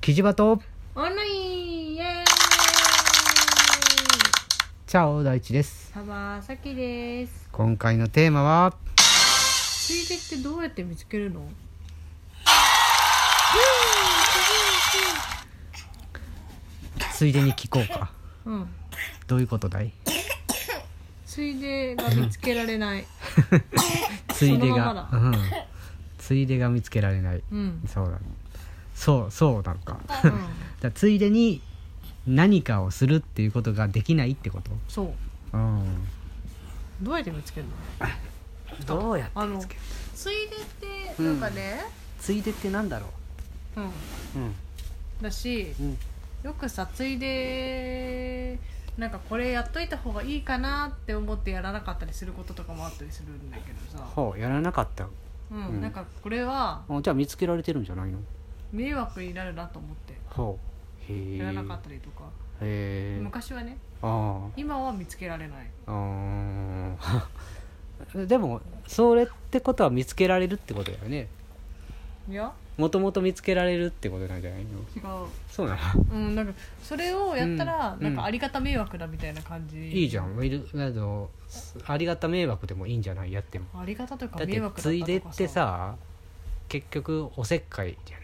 キジバト。オンラインイエーイ。チャオ大地です。サバサキです。今回のテーマは？ついでってどうやって見つけるの？ついでに聞こうか。うん。どういうことだい？ついでが見つけられない。ついでそのままがうん。ついでが見つけられない。うん。そうだそうそうなんか。ついでに何かをするっていうことができないってこと？そう。うん。どうやって見つけるの？どうやってあの見つける？ついでってなんかねついでってなんだろう？ん、ううん。だしうん。よくさついでなんかこれやっといた方がいいかなって思ってやらなかったりすることとかもあったりするんだけどさ、ほうやらなかった。うん。うん。なんかこれはあじゃあ見つけられてるんじゃないの？迷惑になるなと思って。ほう。へえやらなかったりとか、へえ昔はね。あ今は見つけられない。あうー。ん でもそれってことは見つけられるってことだよね。いや。もともと見つけられるってことなんじゃないの？違う。そうなの？うんなんかそれをやったら、うんなんかありがた迷惑だみたいな感じ。いいじゃん。いるあのありがた迷惑でもいいんじゃない？やっても。ありがたというかだって迷惑だったついでっとかてさ結局おせっかいじゃ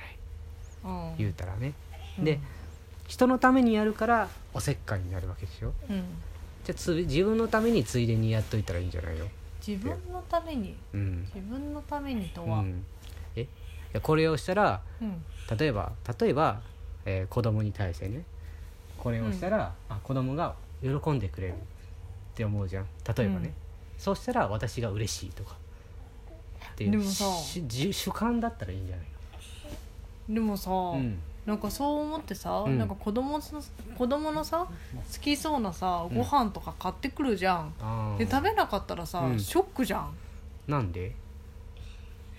言うたらね。うん。で人のためにやるからおせっかいになるわけでしょ。うん。じゃあつ自分のためについでにやっといたらいいんじゃないの？自分のために？うん、自分のためにとは、うん、え？これをしたらうん。例えば例えば、えー子供に対してね。これをしたら、あ子供が喜んでくれるって思うじゃん。例えばね、うん。そうしたら私が嬉しいとか。っていう主観だったらいいんじゃないでもさ、の、うん、なんかそう思ってさ、うん。なんか子供の子供のさ好きそうなさうん。ご飯とか買ってくるじゃん、あー。で食べなかったらさ、うん。ショックじゃん。なんで？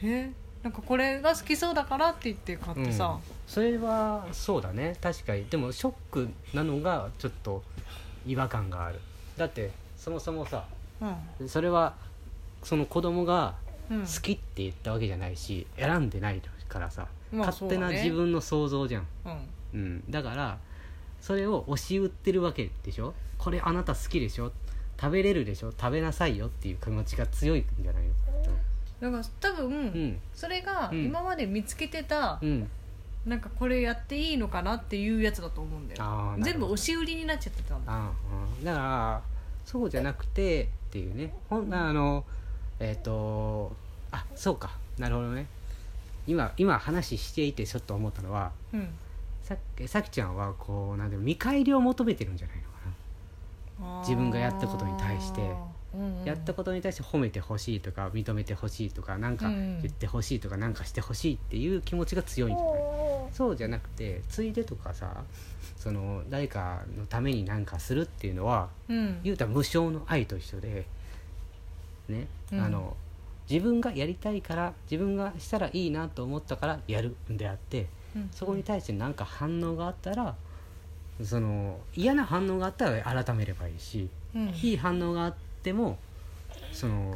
え？なんかこれが好きそうだからって言って買ってさ、それはそうだね。確かに。でもショックなのがちょっと違和感がある。だってそもそもさうん。それはその子供がうん。好きって言ったわけじゃないし選んでないからさ、まあ勝手なそうだね自分の想像じゃん、うん。うん、だからそれを押し売ってるわけでしょ？これあなた好きでしょ？食べれるでしょ？食べなさいよっていう気持ちが強いんじゃないの？だから多分、うん。それがうん。今まで見つけてた、うん。なんかこれやっていいのかなっていうやつだと思うんだよ。あーなるほど。全部押し売りになっちゃってたんだだからそうじゃなくてっていうね。ほんあのえっ、とあそうか。なるほどね今今話していてちょっと思ったのはうん。ささきちゃんはこうなんで見返りを求めてるんじゃないのかな。自分がやったことに対して。うんうん。やったことに対して褒めてほしいとか認めてほしいとか何かうん。言ってほしいとか何かしてほしいっていう気持ちが強いんじゃないそうじゃなくてついでとかさその誰かのために何かするっていうのはうん。言うたら無償の愛と一緒でね、うん。あの自分がやりたいから自分がしたらいいなと思ったからやるんであってうん。そこに対して何か反応があったらその嫌な反応があったら改めればいいしうん。いい反応があってもその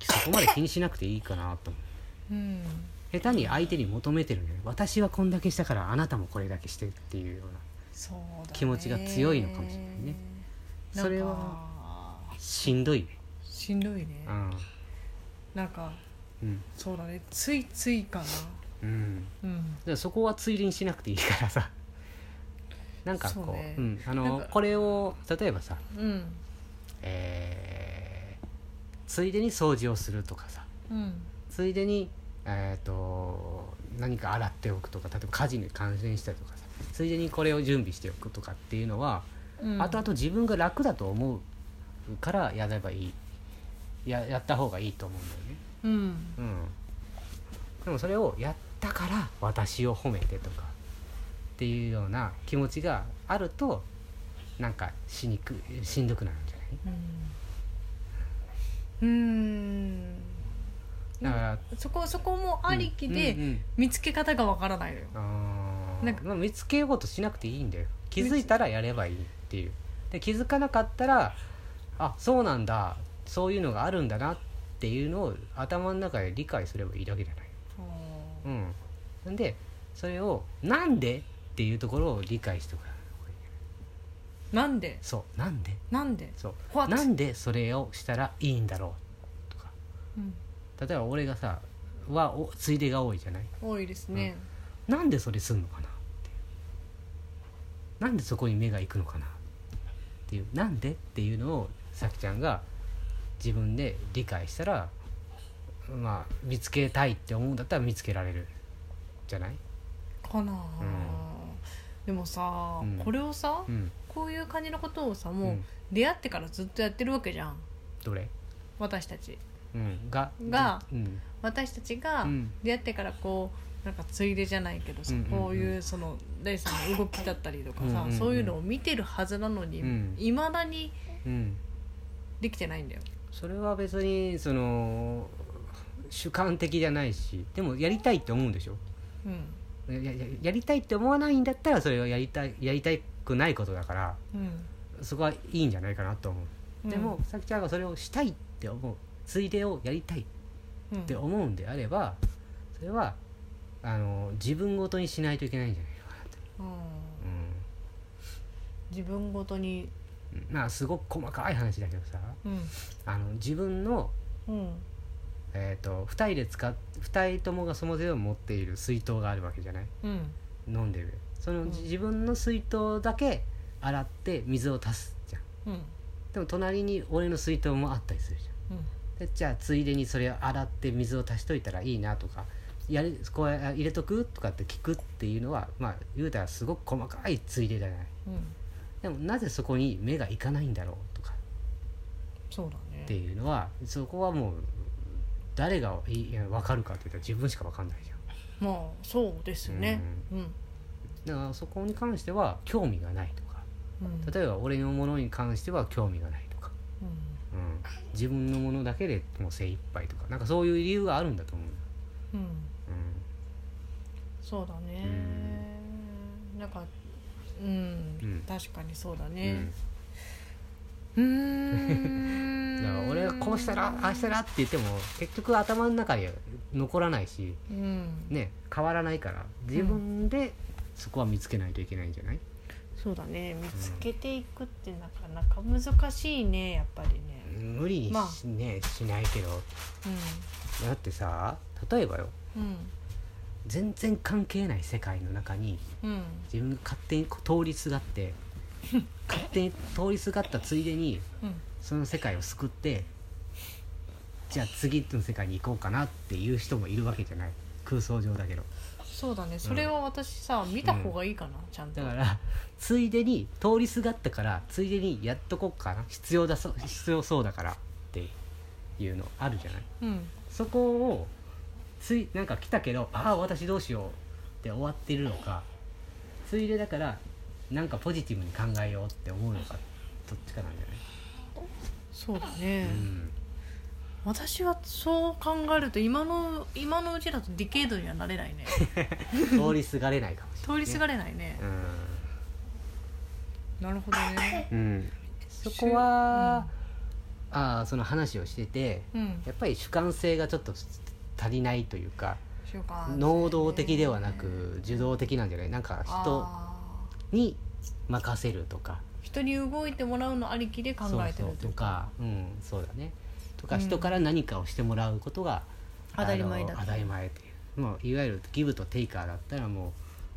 そこまで気にしなくていいかなと思う。うん。下手に相手に求めてるんじゃない私はこんだけしたからあなたもこれだけしてっていうような気持ちが強いのかもしれないね。それはしんどいね。しんどいね。うんなんかうん。そうだね。ついついかな。うん。うん。だからそこはついでにしなくていいからさ。なんかこうね。うん、あのこれを例えばさ、うん。えーついでに掃除をするとかさ。うん。ついでに、えー、と何か洗っておくとか例えば家事に関連したりとかさ。ついでにこれを準備しておくとかっていうのは、うん。後々自分が楽だと思うからやればいいややった方がいいと思うんだよね。うん。うん、でもそれをやったから私を褒めてとかっていうような気持ちがあるとなんかしにくしんどくなるんじゃない？うん。うん。だから、そこそこもありきうんでうん。見つけ方がわからないのよ。あー。なんか。まあ、見つけようとしなくていいんだよ。気づいたらやればいいっていう。で気づかなかったらあそうなんだそういうのがあるんだなっていうのを頭の中で理解すればいいだけじゃない。うん。で？それをなんでっていうところを理解しておかなんで？そうなんで？なんで？そう。What？なんでそれをしたらいいんだろうとか。うん。例えば俺がさはおついでが多いじゃない？多いですね。なんでそれすんのかなっていう。なんでそこに目が行くのかなっていう。なんでっていうのをさきちゃんが自分で理解したらまあ見つけたいって思うんだったら見つけられる。じゃない？かなあ。でもさうん。これをさうん。こういう感じのことをさうもうん。出会ってからずっとやってるわけじゃん。どれ？私たち。うん。ががうん。私たちがうん。出会ってからこうなんかついでじゃないけどさ、うんうんうん。こういうその大さんの動きだったりとかさ、うんうんうん。そういうのを見てるはずなのにうん。いま、未だにうん。できてないんだよそれは別にその主観的じゃないしでもやりたいって思うんでしょ？うん。やややりたいって思わないんだったらそれはやりたいやりたくないことだからうん。そこはいいんじゃないかなと思う、うん。でもさきちゃんがそれをしたいって思うついでをやりたいっうん。て思うんであればそれはあの自分ごとにしないといけないんじゃないかなと、うん。自分ごとにうん、まあすごく細かい話だけどさうん。あの自分の、うん。えー、と2人で使っ2人ともがそもそも持っている水筒があるわけじゃない？うん。飲んでる。そのうん。自分の水筒だけ洗って水を足すじゃん。うん。でも隣に俺の水筒もあったりするじゃん。でじゃあついでにそれを洗って水を足しといたらいいなとかやれこう入れとく？とかって聞くっていうのはまあ言うたらすごく細かいついでじゃない？うんでもなぜそこに目がいかないんだろうとか。そうだってねいうのはそこはもう誰がいいや分かるかって言ったら自分しか分かんないじゃん。まあそうですよね。うん。だからそこに関しては興味がないとか。うん。例えば俺のものに関しては興味がないとか、うん。うん、自分のものだけでもう精一杯とか。なんかそういう理由があるんだと思う、うん。うそうだね。なんかうん。うん。確かにそうだんね。うー ん。だから俺がこうしたらああしたらって言っても結局頭の中には残らないしうん。ね変わらないから自分でそこは見つけないといけないんじゃない、そうだね。見つけていくってなかなか難しいねやっぱりね。無理にし,、まあ。ね、しないけど。だってさ例えばよ。うん全然関係ない世界の中にうんうん自分が勝手に通りすがって勝手に通りすがったついでにうん。その世界を救ってじゃあ次の世界に行こうかなっていう人もいるわけじゃない。空想上だけど。そうだね。それは私さ見た方がいいかなちゃんと。だからついでに通りすがったからついでにやっとこうかな。必要だそう必要そうだからっていうのあるじゃない。うん。そこをついなんか来たけどああ私どうしようって終わってるのか。ついでだからなんかポジティブに考えようって思うのか。どっちかなんじそうだゃね。ない、うん。私はそう考えると今の今のうちだとディケードにはなれないね。通りすがれないかもしれない、通りすがれないね。なるほどね。うん、うん、そこは、ああその話をしててうん。やっぱり主観性がちょっと足りないというか能動的ではなく受動的なんじゃない？なんか人あに任せるとか。ー人に動いてもらうのありきで考えてるとか。うんそうだね。とかうん。人から何かをしてもらうことが、当たり前だ当たり前っていう。もういわゆるギブとテイカーだったらもう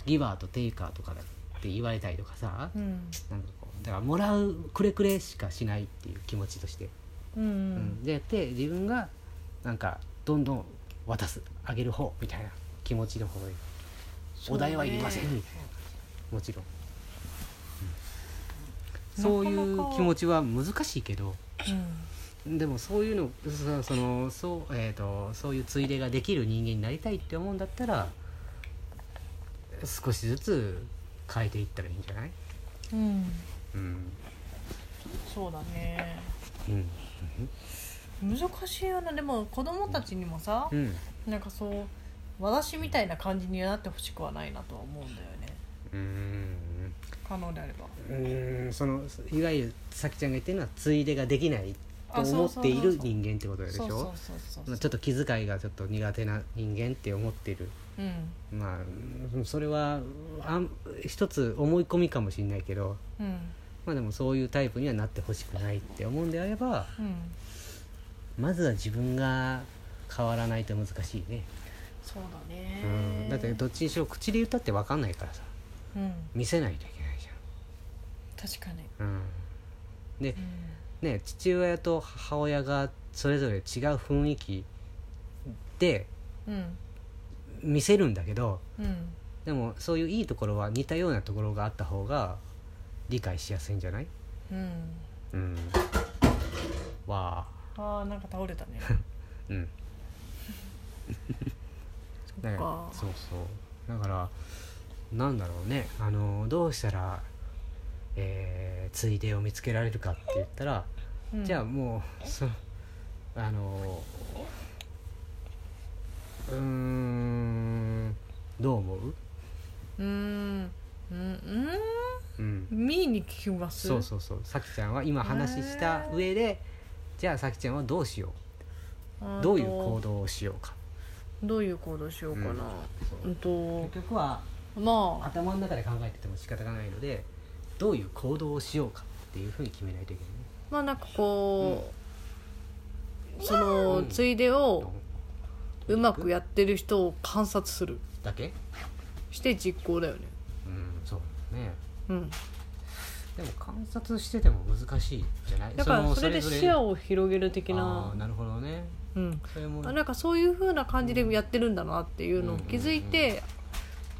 ギバーとテイカーとかだって言われたりとかさ、うん。なんかこうだからもらうくれくれしかしないっていう気持ちとして、うん。うん。でやって自分がなんかどんどん渡すあげる方みたいな気持ちの方で、お題はいりませんみたいな。もちろん、うん。そういう気持ちは難しいけどうん。でもそういうのそそのそう,、えー、とそういうついでができる人間になりたいって思うんだったら少しずつ変えていったらいいんじゃない？うん。うん。そうだね。うん難しいよな。でも子供たちにもさうん。なんかそう私みたいな感じになってほしくはないなとは思うんだよね。うん。可能であれば。うんそのいわゆるさきちゃんが言ってるのはついでができないっと思っている人間ってことでしょ？ちょっと気遣いがちょっと苦手な人間って思ってる。うん。まあうんそれはあん一つ思い込みかもしれないけど。うん。まあでもそういうタイプにはなってほしくないって思うんであればうんまずは自分が変わらないと難しいね、そうだね。うん、だってどっちにしろ口で言ったって分かんないからさ。うん。見せないといけないじ確かに。ゃん、うん、でうん。ね父親と母親がそれぞれ違う雰囲気でうん。見せるんだけどうん。でもそういういいところは似たようなところがあった方が理解しやすいんじゃない？うん。うん。わああーなんか倒れたね。うん。そだか。そうそう。だからなんだろうね。あのどうしたら、えーついでを見つけられるかって言ったら、うん。じゃあもうそあのうーんどう思う？うーんうんうん？うん。ミーに聞きます？そうそうそう。さきちゃんは今話した上でじゃあさきちゃんはどうしよあうどういう行動をしようか。どういう行動しようかな。うん。と結局はまあ。頭の中で考えてても仕方がないのでどういう行動をしようかっていうふうに決めないといけないね。まあなんかこうそのうん。ついでをう？まくやってる人を観察する。だけ？して実行だよね。うんそうね。うんでも観察してても難しいじゃない？だからのそれでぞ視野を広げる的あなーなるほどね。うん。それもあなんかそういう風な感じでやってるんだなっていうのを気づいて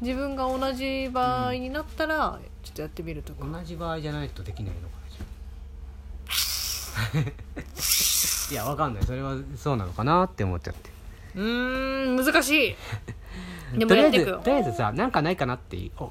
自分が同じ場合になったらちょっとやってみるとか。同じ場合じゃないとできないのかな いやわかんない。それはそうなのかなって思っちゃって。うーん難しい。でもとりあえやっていくよ。ずとりあえずさなんかないかなってお